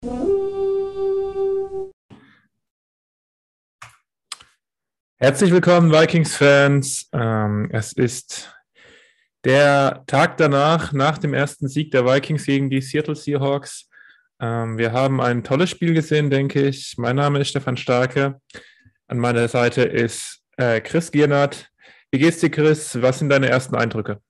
Herzlich willkommen, Vikings-Fans. Ähm, es ist der Tag danach, nach dem ersten Sieg der Vikings gegen die Seattle Seahawks. Ähm, wir haben ein tolles Spiel gesehen, denke ich. Mein Name ist Stefan Starke. An meiner Seite ist äh, Chris Giernert. Wie geht's dir, Chris? Was sind deine ersten Eindrücke?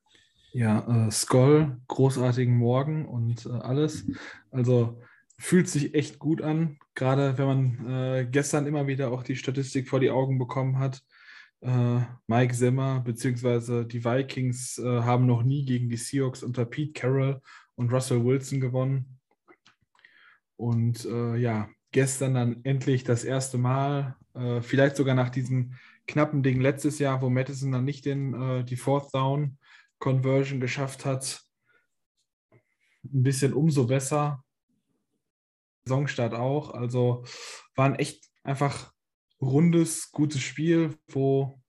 Ja, äh, Skoll, großartigen Morgen und äh, alles. Also fühlt sich echt gut an, gerade wenn man äh, gestern immer wieder auch die Statistik vor die Augen bekommen hat. Äh, Mike Zimmer bzw. die Vikings äh, haben noch nie gegen die Seahawks unter Pete Carroll und Russell Wilson gewonnen. Und äh, ja, gestern dann endlich das erste Mal, äh, vielleicht sogar nach diesem knappen Ding letztes Jahr, wo Madison dann nicht den, äh, die Fourth Down Conversion geschafft hat, ein bisschen umso besser. Saisonstart auch. Also war ein echt einfach rundes, gutes Spiel, wo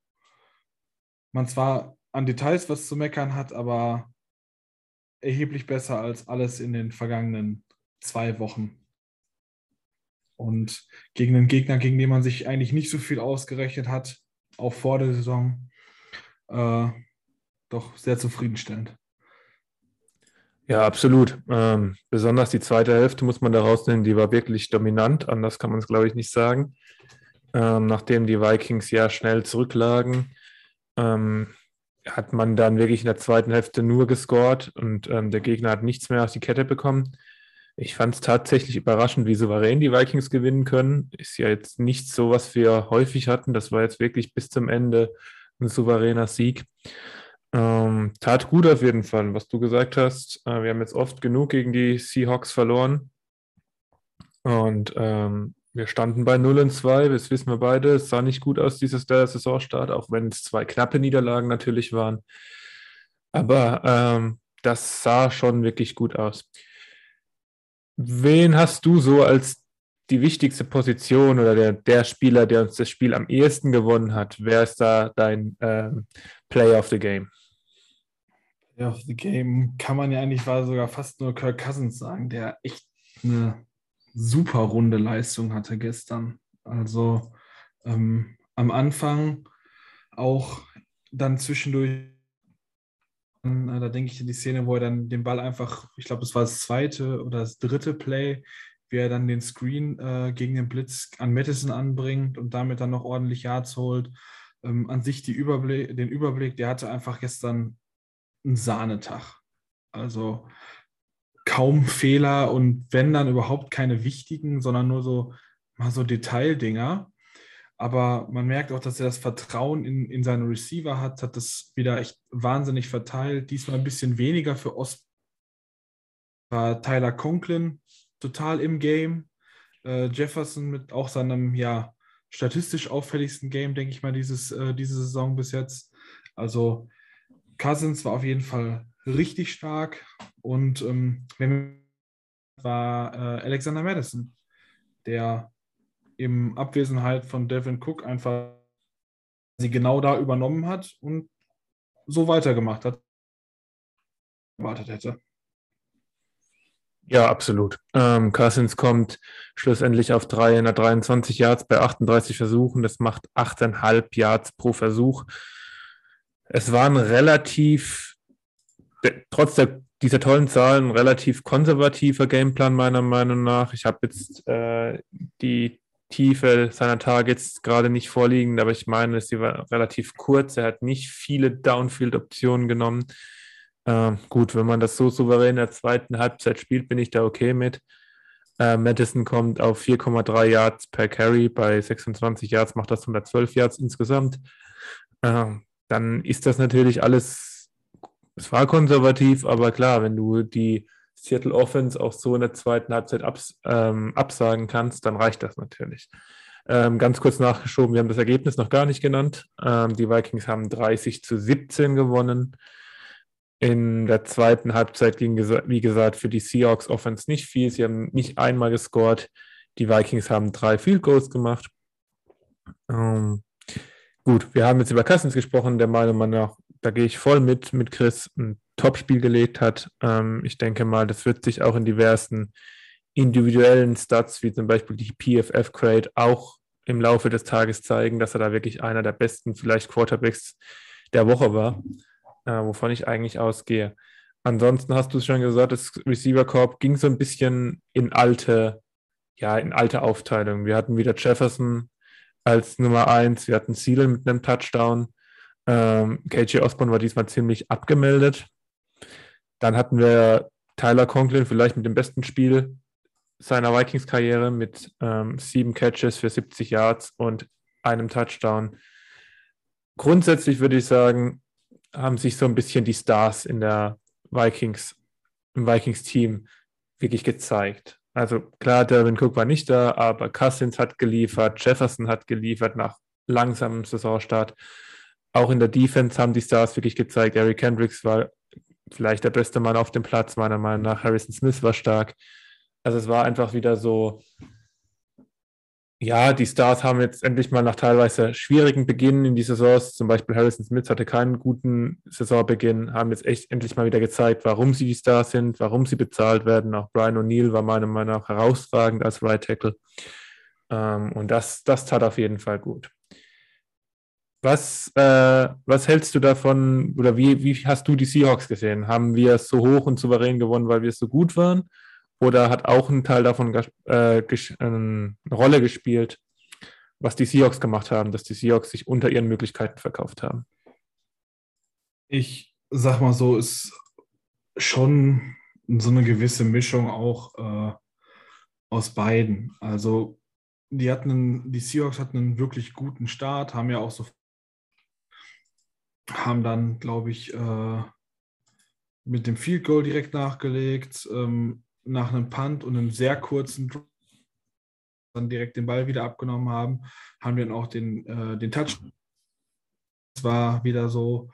man zwar an Details was zu meckern hat, aber erheblich besser als alles in den vergangenen zwei Wochen. Und gegen einen Gegner, gegen den man sich eigentlich nicht so viel ausgerechnet hat, auch vor der Saison, äh, doch sehr zufriedenstellend. Ja, absolut. Ähm, besonders die zweite Hälfte muss man da rausnehmen, die war wirklich dominant. Anders kann man es, glaube ich, nicht sagen. Ähm, nachdem die Vikings ja schnell zurücklagen, ähm, hat man dann wirklich in der zweiten Hälfte nur gescored und ähm, der Gegner hat nichts mehr auf die Kette bekommen. Ich fand es tatsächlich überraschend, wie souverän die Vikings gewinnen können. Ist ja jetzt nicht so, was wir häufig hatten. Das war jetzt wirklich bis zum Ende ein souveräner Sieg. Ähm, tat gut auf jeden Fall, was du gesagt hast. Äh, wir haben jetzt oft genug gegen die Seahawks verloren. Und ähm, wir standen bei 0 und 2, das wissen wir beide. Es sah nicht gut aus, dieses der Saisonstart, auch wenn es zwei knappe Niederlagen natürlich waren. Aber ähm, das sah schon wirklich gut aus. Wen hast du so als die wichtigste Position oder der, der Spieler, der uns das Spiel am ehesten gewonnen hat? Wer ist da dein ähm, Player of the Game? Of the Game kann man ja eigentlich war sogar fast nur Kirk Cousins sagen, der echt eine super runde Leistung hatte gestern. Also ähm, am Anfang auch dann zwischendurch, äh, da denke ich an die Szene, wo er dann den Ball einfach, ich glaube, es war das zweite oder das dritte Play, wie er dann den Screen äh, gegen den Blitz an Madison anbringt und damit dann noch ordentlich Yards holt. Ähm, an sich Überblick, den Überblick, der hatte einfach gestern einen Sahnetag. Also kaum Fehler und wenn dann überhaupt keine wichtigen, sondern nur so mal so Detaildinger. Aber man merkt auch, dass er das Vertrauen in, in seine Receiver hat, hat das wieder echt wahnsinnig verteilt. Diesmal ein bisschen weniger für Ost. War Tyler Conklin total im Game. Äh, Jefferson mit auch seinem ja statistisch auffälligsten Game, denke ich mal, dieses, äh, diese Saison bis jetzt. Also Cousins war auf jeden Fall richtig stark und ähm, war äh, Alexander Madison, der im Abwesenheit von Devin Cook einfach sie genau da übernommen hat und so weitergemacht hat, erwartet hätte. Ja, absolut. Ähm, Cousins kommt schlussendlich auf 323 Yards bei 38 Versuchen. Das macht 8,5 Yards pro Versuch. Es waren relativ, trotz der, dieser tollen Zahlen, relativ konservativer Gameplan meiner Meinung nach. Ich habe jetzt äh, die Tiefe seiner Targets gerade nicht vorliegen, aber ich meine, sie war relativ kurz. Er hat nicht viele Downfield-Optionen genommen. Äh, gut, wenn man das so souverän in der zweiten Halbzeit spielt, bin ich da okay mit. Äh, Madison kommt auf 4,3 Yards per Carry. Bei 26 Yards macht das 112 Yards insgesamt. Äh, dann ist das natürlich alles, es war konservativ, aber klar, wenn du die Seattle Offense auch so in der zweiten Halbzeit abs, ähm, absagen kannst, dann reicht das natürlich. Ähm, ganz kurz nachgeschoben, wir haben das Ergebnis noch gar nicht genannt. Ähm, die Vikings haben 30 zu 17 gewonnen. In der zweiten Halbzeit ging, wie gesagt, für die Seahawks Offense nicht viel. Sie haben nicht einmal gescored. Die Vikings haben drei Field Goals gemacht. Ähm, Gut, wir haben jetzt über Cousins gesprochen, der meiner Meinung nach, da gehe ich voll mit, mit Chris, ein Top-Spiel gelegt hat. Ähm, ich denke mal, das wird sich auch in diversen individuellen Stats, wie zum Beispiel die PFF-Grade, auch im Laufe des Tages zeigen, dass er da wirklich einer der besten, vielleicht Quarterbacks der Woche war, äh, wovon ich eigentlich ausgehe. Ansonsten hast du es schon gesagt, das Receiver Corp ging so ein bisschen in alte, ja, in alte Aufteilungen. Wir hatten wieder Jefferson als Nummer eins, wir hatten Thielen mit einem Touchdown. Ähm, KJ Osborne war diesmal ziemlich abgemeldet. Dann hatten wir Tyler Conklin vielleicht mit dem besten Spiel seiner Vikings-Karriere mit ähm, sieben Catches für 70 Yards und einem Touchdown. Grundsätzlich würde ich sagen, haben sich so ein bisschen die Stars in der Vikings, im Vikings-Team wirklich gezeigt. Also klar, Derwin Cook war nicht da, aber Cousins hat geliefert, Jefferson hat geliefert nach langsamem Saisonstart. Auch in der Defense haben die Stars wirklich gezeigt. Eric Hendricks war vielleicht der beste Mann auf dem Platz, meiner Meinung nach. Harrison Smith war stark. Also es war einfach wieder so, ja, die Stars haben jetzt endlich mal nach teilweise schwierigen Beginn in die Saisons, zum Beispiel Harrison Smith hatte keinen guten Saisonbeginn, haben jetzt echt endlich mal wieder gezeigt, warum sie die Stars sind, warum sie bezahlt werden. Auch Brian O'Neill war meiner Meinung nach herausragend als Right Tackle. Ähm, und das, das tat auf jeden Fall gut. Was, äh, was hältst du davon oder wie, wie hast du die Seahawks gesehen? Haben wir es so hoch und souverän gewonnen, weil wir es so gut waren? Oder hat auch ein Teil davon äh, äh, eine Rolle gespielt, was die Seahawks gemacht haben, dass die Seahawks sich unter ihren Möglichkeiten verkauft haben? Ich sag mal so, ist schon so eine gewisse Mischung auch äh, aus beiden. Also die hatten einen, die Seahawks hatten einen wirklich guten Start, haben ja auch so haben dann, glaube ich, äh, mit dem Field Goal direkt nachgelegt. Ähm, nach einem Punt und einem sehr kurzen dann direkt den Ball wieder abgenommen haben, haben wir dann auch den, äh, den Touch. Es war wieder so,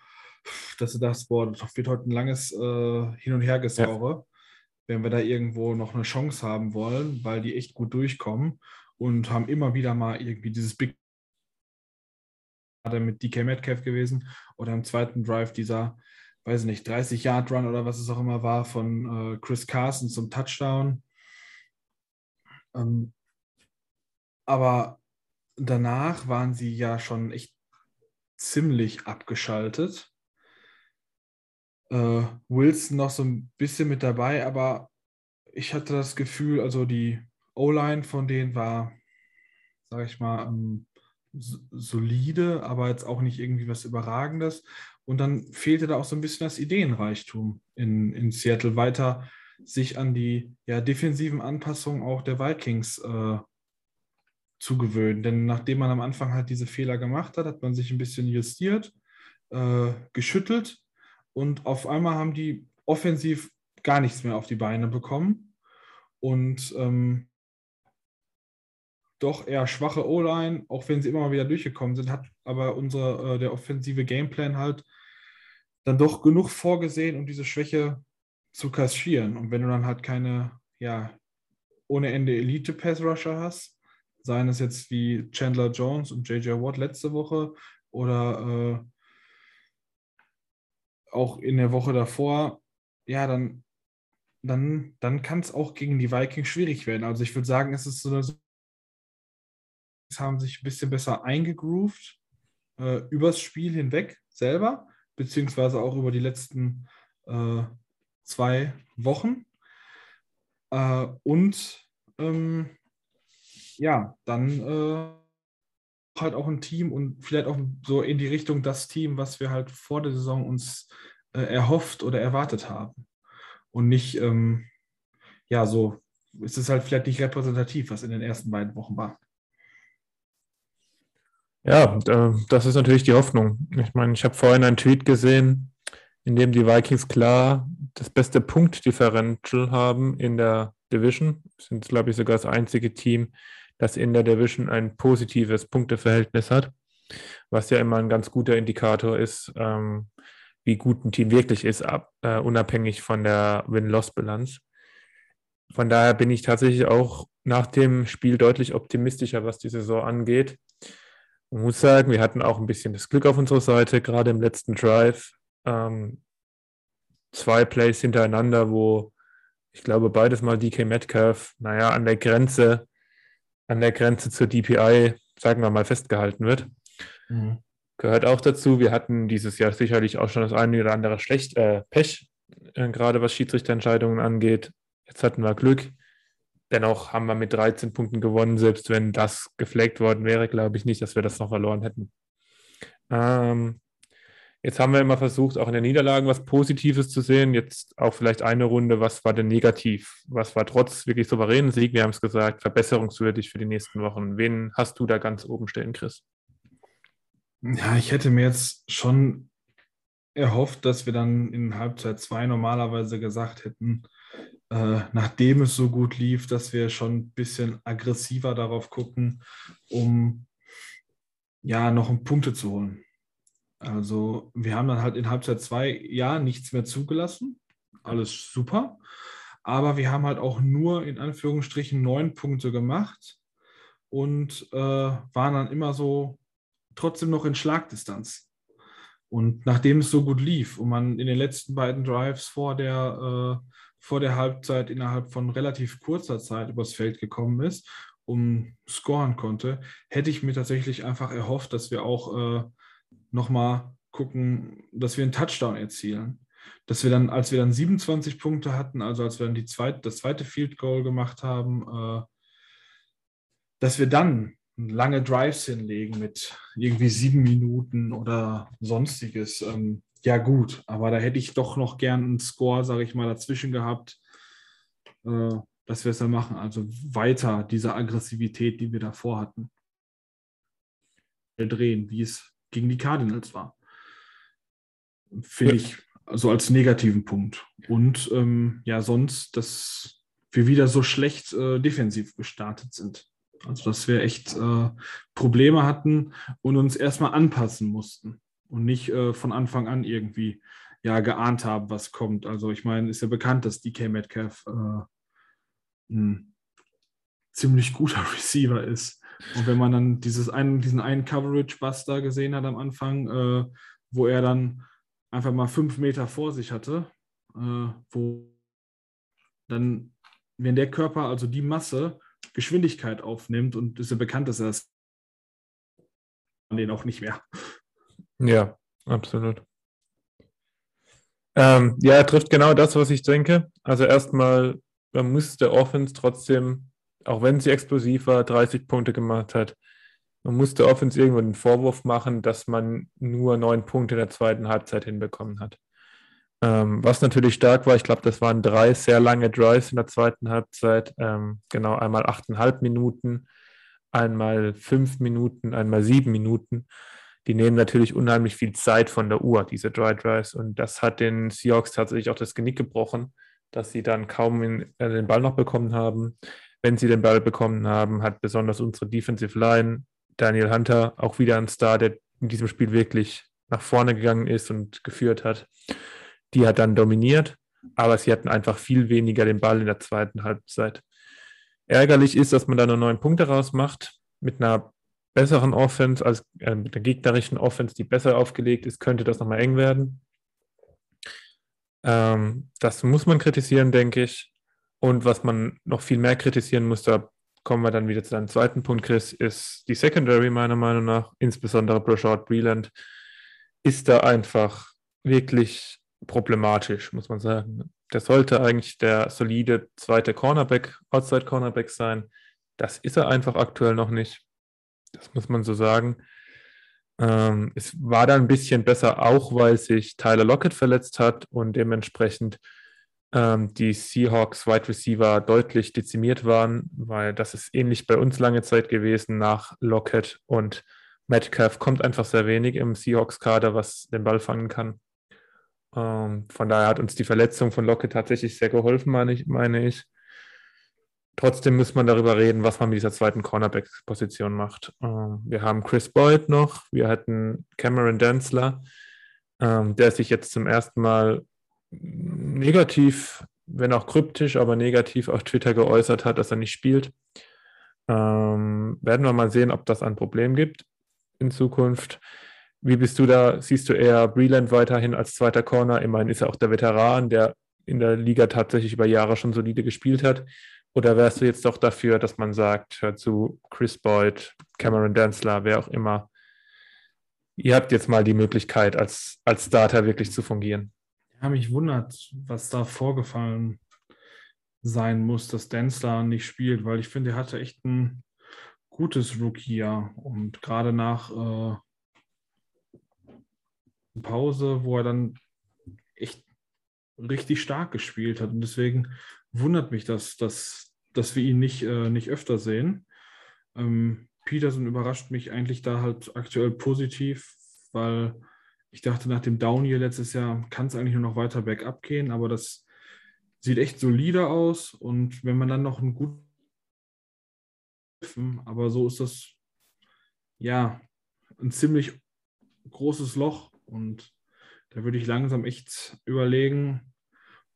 dass du das, boah, das wird heute ein langes äh, Hin- und Hergesaure, ja. wenn wir da irgendwo noch eine Chance haben wollen, weil die echt gut durchkommen und haben immer wieder mal irgendwie dieses Big mit DK Metcalf gewesen oder im zweiten Drive dieser weiß nicht, 30 Yard Run oder was es auch immer war von äh, Chris Carson zum Touchdown. Ähm, aber danach waren sie ja schon echt ziemlich abgeschaltet. Äh, Wilson noch so ein bisschen mit dabei, aber ich hatte das Gefühl, also die O-Line von denen war, sage ich mal, ähm, solide, aber jetzt auch nicht irgendwie was Überragendes. Und dann fehlte da auch so ein bisschen das Ideenreichtum in, in Seattle, weiter sich an die ja, defensiven Anpassungen auch der Vikings äh, zu gewöhnen. Denn nachdem man am Anfang halt diese Fehler gemacht hat, hat man sich ein bisschen justiert, äh, geschüttelt und auf einmal haben die offensiv gar nichts mehr auf die Beine bekommen. Und ähm, doch eher schwache O-Line, auch wenn sie immer mal wieder durchgekommen sind, hat aber unser, äh, der offensive Gameplan halt dann doch genug vorgesehen, um diese Schwäche zu kaschieren. Und wenn du dann halt keine, ja, ohne Ende Elite-Pass-Rusher hast, seien es jetzt wie Chandler Jones und JJ Watt letzte Woche oder äh, auch in der Woche davor, ja, dann, dann, dann kann es auch gegen die Vikings schwierig werden. Also ich würde sagen, es ist so eine haben sich ein bisschen besser eingegroovt äh, übers Spiel hinweg selber, beziehungsweise auch über die letzten äh, zwei Wochen. Äh, und ähm, ja, dann äh, halt auch ein Team und vielleicht auch so in die Richtung das Team, was wir halt vor der Saison uns äh, erhofft oder erwartet haben. Und nicht, ähm, ja, so, es ist halt vielleicht nicht repräsentativ, was in den ersten beiden Wochen war. Ja, das ist natürlich die Hoffnung. Ich meine, ich habe vorhin einen Tweet gesehen, in dem die Vikings klar das beste Punktdifferential haben in der Division. Sind, glaube ich, sogar das einzige Team, das in der Division ein positives Punkteverhältnis hat, was ja immer ein ganz guter Indikator ist, ähm, wie gut ein Team wirklich ist, äh, unabhängig von der Win-Loss-Bilanz. Von daher bin ich tatsächlich auch nach dem Spiel deutlich optimistischer, was die Saison angeht. Man muss sagen, wir hatten auch ein bisschen das Glück auf unserer Seite, gerade im letzten Drive. Ähm, zwei Plays hintereinander, wo Ich glaube, beides mal DK Metcalf, naja, an der Grenze, an der Grenze zur DPI, sagen wir mal, festgehalten wird. Mhm. Gehört auch dazu. Wir hatten dieses Jahr sicherlich auch schon das eine oder andere schlecht, äh, Pech, äh, gerade was Schiedsrichterentscheidungen angeht. Jetzt hatten wir Glück. Dennoch haben wir mit 13 Punkten gewonnen. Selbst wenn das geflaggt worden wäre, glaube ich nicht, dass wir das noch verloren hätten. Ähm, jetzt haben wir immer versucht, auch in den Niederlagen was Positives zu sehen. Jetzt auch vielleicht eine Runde, was war denn negativ? Was war trotz wirklich souveränen Sieg, wir haben es gesagt, verbesserungswürdig für die nächsten Wochen? Wen hast du da ganz oben stehen, Chris? Ja, ich hätte mir jetzt schon erhofft, dass wir dann in Halbzeit 2 normalerweise gesagt hätten, äh, nachdem es so gut lief, dass wir schon ein bisschen aggressiver darauf gucken, um ja noch Punkte zu holen. Also wir haben dann halt in Halbzeit 2 ja nichts mehr zugelassen, alles super, aber wir haben halt auch nur in Anführungsstrichen neun Punkte gemacht und äh, waren dann immer so trotzdem noch in Schlagdistanz. Und nachdem es so gut lief und man in den letzten beiden Drives vor der, äh, vor der Halbzeit innerhalb von relativ kurzer Zeit übers Feld gekommen ist, um scoren konnte, hätte ich mir tatsächlich einfach erhofft, dass wir auch äh, nochmal gucken, dass wir einen Touchdown erzielen. Dass wir dann, als wir dann 27 Punkte hatten, also als wir dann die zweite, das zweite Field Goal gemacht haben, äh, dass wir dann lange Drives hinlegen mit irgendwie sieben Minuten oder sonstiges. Ähm, ja, gut, aber da hätte ich doch noch gern einen Score, sage ich mal, dazwischen gehabt, äh, dass wir es dann machen. Also weiter diese Aggressivität, die wir davor hatten, drehen, wie es gegen die Cardinals war. Finde ich also als negativen Punkt. Und ähm, ja, sonst, dass wir wieder so schlecht äh, defensiv gestartet sind. Also, dass wir echt äh, Probleme hatten und uns erstmal anpassen mussten und nicht äh, von Anfang an irgendwie ja geahnt haben, was kommt. Also, ich meine, ist ja bekannt, dass DK Metcalf äh, ein ziemlich guter Receiver ist. Und wenn man dann dieses einen, diesen einen Coverage-Buster gesehen hat am Anfang, äh, wo er dann einfach mal fünf Meter vor sich hatte, äh, wo dann, wenn der Körper, also die Masse, Geschwindigkeit aufnimmt und ist ja bekannt, dass er das den auch nicht mehr. Ja, absolut. Ähm, ja, er trifft genau das, was ich denke. Also erstmal, man muss der Offense trotzdem, auch wenn sie explosiv war, 30 Punkte gemacht hat, man muss der Offense irgendwo den Vorwurf machen, dass man nur neun Punkte in der zweiten Halbzeit hinbekommen hat. Ähm, was natürlich stark war, ich glaube, das waren drei sehr lange Drives in der zweiten Halbzeit. Ähm, genau, einmal achteinhalb Minuten, einmal fünf Minuten, einmal sieben Minuten. Die nehmen natürlich unheimlich viel Zeit von der Uhr, diese Dry Drives. Und das hat den Seahawks tatsächlich auch das Genick gebrochen, dass sie dann kaum in, äh, den Ball noch bekommen haben. Wenn sie den Ball bekommen haben, hat besonders unsere Defensive Line, Daniel Hunter, auch wieder ein Star, der in diesem Spiel wirklich nach vorne gegangen ist und geführt hat die hat dann dominiert, aber sie hatten einfach viel weniger den Ball in der zweiten Halbzeit. Ärgerlich ist, dass man da nur neun Punkte rausmacht mit einer besseren Offense, als äh, mit der gegnerischen Offense, die besser aufgelegt ist, könnte das nochmal eng werden. Ähm, das muss man kritisieren, denke ich. Und was man noch viel mehr kritisieren muss, da kommen wir dann wieder zu deinem zweiten Punkt, Chris, ist die Secondary meiner Meinung nach, insbesondere Brashard Breland, ist da einfach wirklich problematisch, muss man sagen. Der sollte eigentlich der solide zweite Cornerback, Outside Cornerback sein. Das ist er einfach aktuell noch nicht. Das muss man so sagen. Ähm, es war dann ein bisschen besser, auch weil sich Tyler Lockett verletzt hat und dementsprechend ähm, die Seahawks Wide Receiver deutlich dezimiert waren, weil das ist ähnlich bei uns lange Zeit gewesen nach Lockett und Metcalf kommt einfach sehr wenig im Seahawks-Kader, was den Ball fangen kann. Ähm, von daher hat uns die Verletzung von Lockett tatsächlich sehr geholfen, meine ich. Meine ich. Trotzdem muss man darüber reden, was man mit dieser zweiten Cornerback-Position macht. Ähm, wir haben Chris Boyd noch, wir hatten Cameron Densler, ähm, der sich jetzt zum ersten Mal negativ, wenn auch kryptisch, aber negativ auf Twitter geäußert hat, dass er nicht spielt. Ähm, werden wir mal sehen, ob das ein Problem gibt in Zukunft. Wie bist du da? Siehst du eher Breland weiterhin als zweiter Corner? Immerhin ist er auch der Veteran, der in der Liga tatsächlich über Jahre schon solide gespielt hat? Oder wärst du jetzt doch dafür, dass man sagt, hör zu Chris Boyd, Cameron Densler, wer auch immer, ihr habt jetzt mal die Möglichkeit, als, als Starter wirklich zu fungieren? Ja, mich wundert, was da vorgefallen sein muss, dass Densler nicht spielt, weil ich finde, er hatte echt ein gutes Rookie-Jahr und gerade nach äh, Pause, wo er dann echt richtig stark gespielt hat. Und deswegen wundert mich das, dass, dass wir ihn nicht, äh, nicht öfter sehen. Ähm, Peterson überrascht mich eigentlich da halt aktuell positiv, weil ich dachte, nach dem Down hier letztes Jahr kann es eigentlich nur noch weiter bergab gehen, aber das sieht echt solide aus. Und wenn man dann noch einen guten aber so ist das ja ein ziemlich großes Loch. Und da würde ich langsam echt überlegen,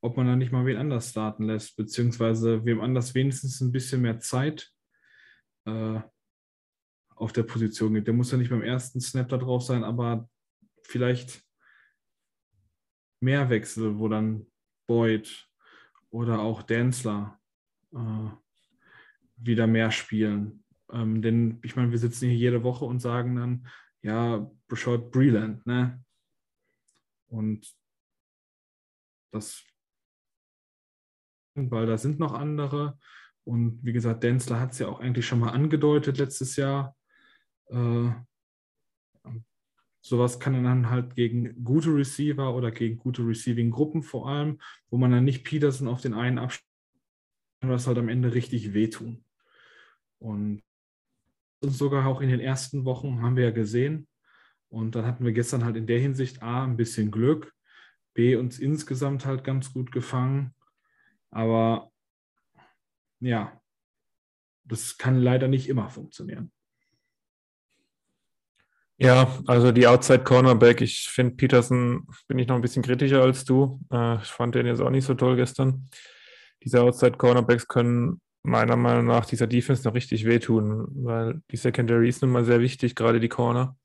ob man da nicht mal wen anders starten lässt, beziehungsweise wem anders wenigstens ein bisschen mehr Zeit äh, auf der Position gibt. Der muss ja nicht beim ersten Snap da drauf sein, aber vielleicht mehr Wechsel, wo dann Boyd oder auch Densler äh, wieder mehr spielen. Ähm, denn ich meine, wir sitzen hier jede Woche und sagen dann, ja, Brashard Breland, ne? Und das, weil da sind noch andere. Und wie gesagt, Denzler hat es ja auch eigentlich schon mal angedeutet letztes Jahr. Äh, sowas kann dann halt gegen gute Receiver oder gegen gute Receiving-Gruppen vor allem, wo man dann nicht Peterson auf den einen abstellt, das halt am Ende richtig wehtun. Und sogar auch in den ersten Wochen haben wir ja gesehen. Und dann hatten wir gestern halt in der Hinsicht A, ein bisschen Glück, B, uns insgesamt halt ganz gut gefangen. Aber ja, das kann leider nicht immer funktionieren. Ja, also die Outside Cornerback, ich finde Peterson, bin ich noch ein bisschen kritischer als du. Äh, ich fand den jetzt auch nicht so toll gestern. Diese Outside Cornerbacks können meiner Meinung nach dieser Defense noch richtig wehtun, weil die Secondary ist nun mal sehr wichtig, gerade die Corner.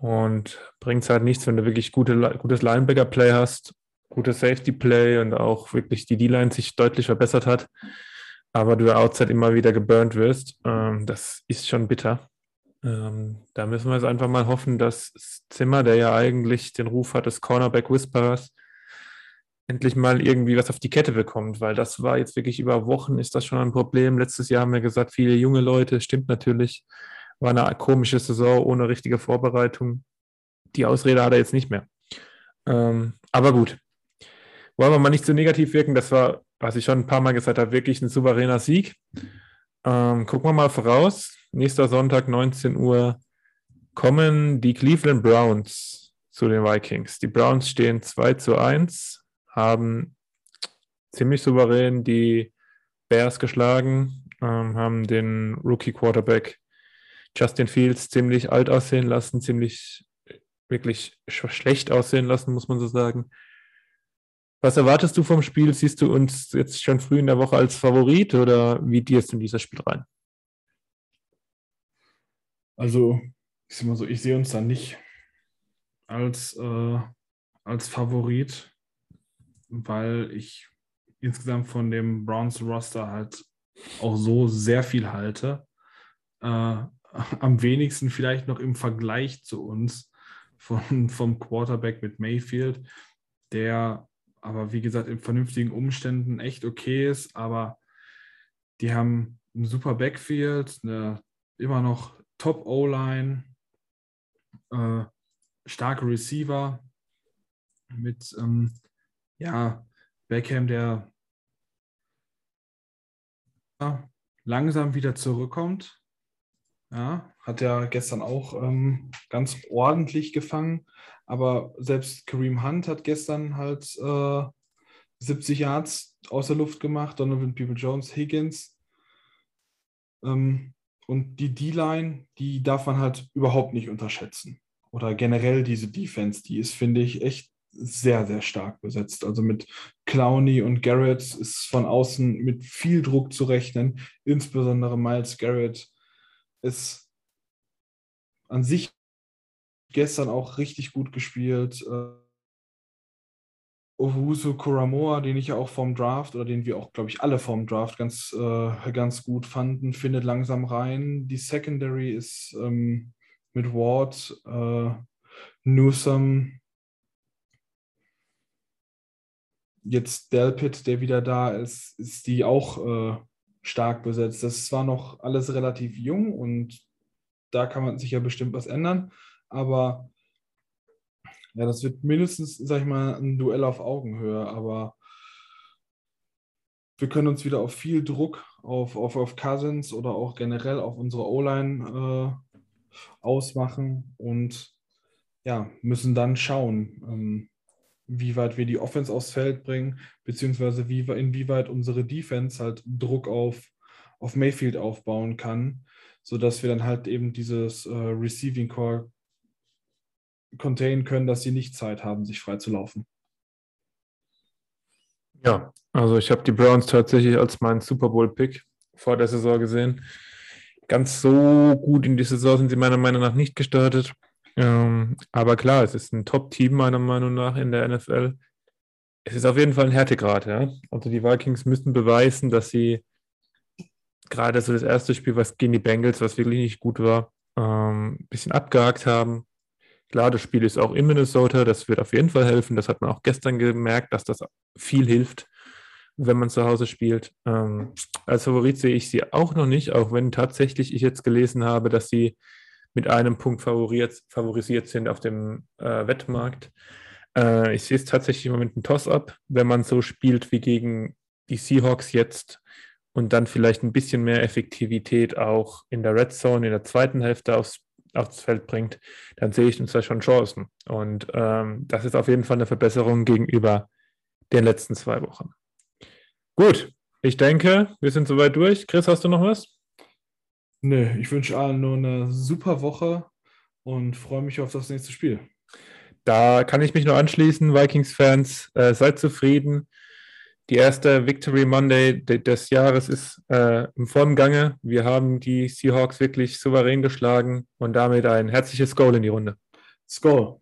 Und bringt es halt nichts, wenn du wirklich gute, gutes Linebacker-Play hast, gutes Safety-Play und auch wirklich die D-Line sich deutlich verbessert hat, aber du outside immer wieder geburnt wirst. Ähm, das ist schon bitter. Ähm, da müssen wir jetzt einfach mal hoffen, dass Zimmer, der ja eigentlich den Ruf hat des Cornerback Whisperers, endlich mal irgendwie was auf die Kette bekommt, weil das war jetzt wirklich über Wochen, ist das schon ein Problem. Letztes Jahr haben wir gesagt, viele junge Leute, stimmt natürlich, war eine komische Saison ohne richtige Vorbereitung. Die Ausrede hat er jetzt nicht mehr. Ähm, aber gut, wollen wir mal nicht so negativ wirken, das war, was ich schon ein paar Mal gesagt habe, wirklich ein souveräner Sieg. Ähm, gucken wir mal voraus. Nächster Sonntag, 19 Uhr, kommen die Cleveland Browns zu den Vikings. Die Browns stehen 2 zu 1 haben ziemlich souverän die Bears geschlagen, ähm, haben den Rookie-Quarterback Justin Fields ziemlich alt aussehen lassen, ziemlich wirklich schlecht aussehen lassen, muss man so sagen. Was erwartest du vom Spiel? Siehst du uns jetzt schon früh in der Woche als Favorit oder wie gehst du in dieses Spiel rein? Also, ich sag so, ich sehe uns da nicht als, äh, als Favorit weil ich insgesamt von dem Browns Roster halt auch so sehr viel halte. Äh, am wenigsten vielleicht noch im Vergleich zu uns von, vom Quarterback mit Mayfield, der aber wie gesagt in vernünftigen Umständen echt okay ist, aber die haben ein super Backfield, eine immer noch Top O-Line, äh, starke Receiver mit ähm, ja, Beckham, der langsam wieder zurückkommt. Ja, hat ja gestern auch ähm, ganz ordentlich gefangen. Aber selbst Kareem Hunt hat gestern halt äh, 70 Yards aus der Luft gemacht. Donovan People Jones, Higgins. Ähm, und die D-Line, die darf man halt überhaupt nicht unterschätzen. Oder generell diese Defense, die ist, finde ich, echt sehr, sehr stark besetzt. Also mit Clowney und Garrett ist von außen mit viel Druck zu rechnen. Insbesondere Miles Garrett ist an sich gestern auch richtig gut gespielt. Owusu Kuramoa, den ich ja auch vom Draft oder den wir auch, glaube ich, alle vom Draft ganz, äh, ganz gut fanden, findet langsam rein. Die Secondary ist ähm, mit Ward, äh, Newsom, jetzt Delpit, der wieder da ist, ist die auch äh, stark besetzt. Das war noch alles relativ jung und da kann man sich ja bestimmt was ändern. Aber ja, das wird mindestens, sag ich mal, ein Duell auf Augenhöhe. Aber wir können uns wieder auf viel Druck auf, auf, auf Cousins oder auch generell auf unsere O-Line äh, ausmachen und ja, müssen dann schauen, ähm, wie weit wir die Offense aufs Feld bringen, beziehungsweise wie, inwieweit unsere Defense halt Druck auf, auf Mayfield aufbauen kann, sodass wir dann halt eben dieses äh, Receiving Core containen können, dass sie nicht Zeit haben, sich frei zu laufen. Ja, also ich habe die Browns tatsächlich als meinen Super Bowl-Pick vor der Saison gesehen. Ganz so gut in die Saison sind sie meiner Meinung nach nicht gestartet. Ähm, aber klar, es ist ein Top-Team meiner Meinung nach in der NFL. Es ist auf jeden Fall ein Härtegrad, ja. Also die Vikings müssen beweisen, dass sie gerade so das erste Spiel, was gegen die Bengals, was wirklich nicht gut war, ähm, ein bisschen abgehakt haben. Klar, das Spiel ist auch in Minnesota, das wird auf jeden Fall helfen. Das hat man auch gestern gemerkt, dass das viel hilft, wenn man zu Hause spielt. Ähm, als Favorit sehe ich sie auch noch nicht, auch wenn tatsächlich ich jetzt gelesen habe, dass sie mit einem Punkt favorisiert, favorisiert sind auf dem äh, Wettmarkt. Äh, ich sehe es tatsächlich im Moment ein Toss-up, wenn man so spielt wie gegen die Seahawks jetzt und dann vielleicht ein bisschen mehr Effektivität auch in der Red Zone in der zweiten Hälfte aufs, aufs Feld bringt, dann sehe ich uns da schon Chancen. Und ähm, das ist auf jeden Fall eine Verbesserung gegenüber den letzten zwei Wochen. Gut, ich denke, wir sind soweit durch. Chris, hast du noch was? Nö, ich wünsche allen nur eine super Woche und freue mich auf das nächste Spiel. Da kann ich mich nur anschließen, Vikings-Fans, äh, seid zufrieden. Die erste Victory Monday des Jahres ist äh, im vollen Gange. Wir haben die Seahawks wirklich souverän geschlagen und damit ein herzliches Goal in die Runde. Skull.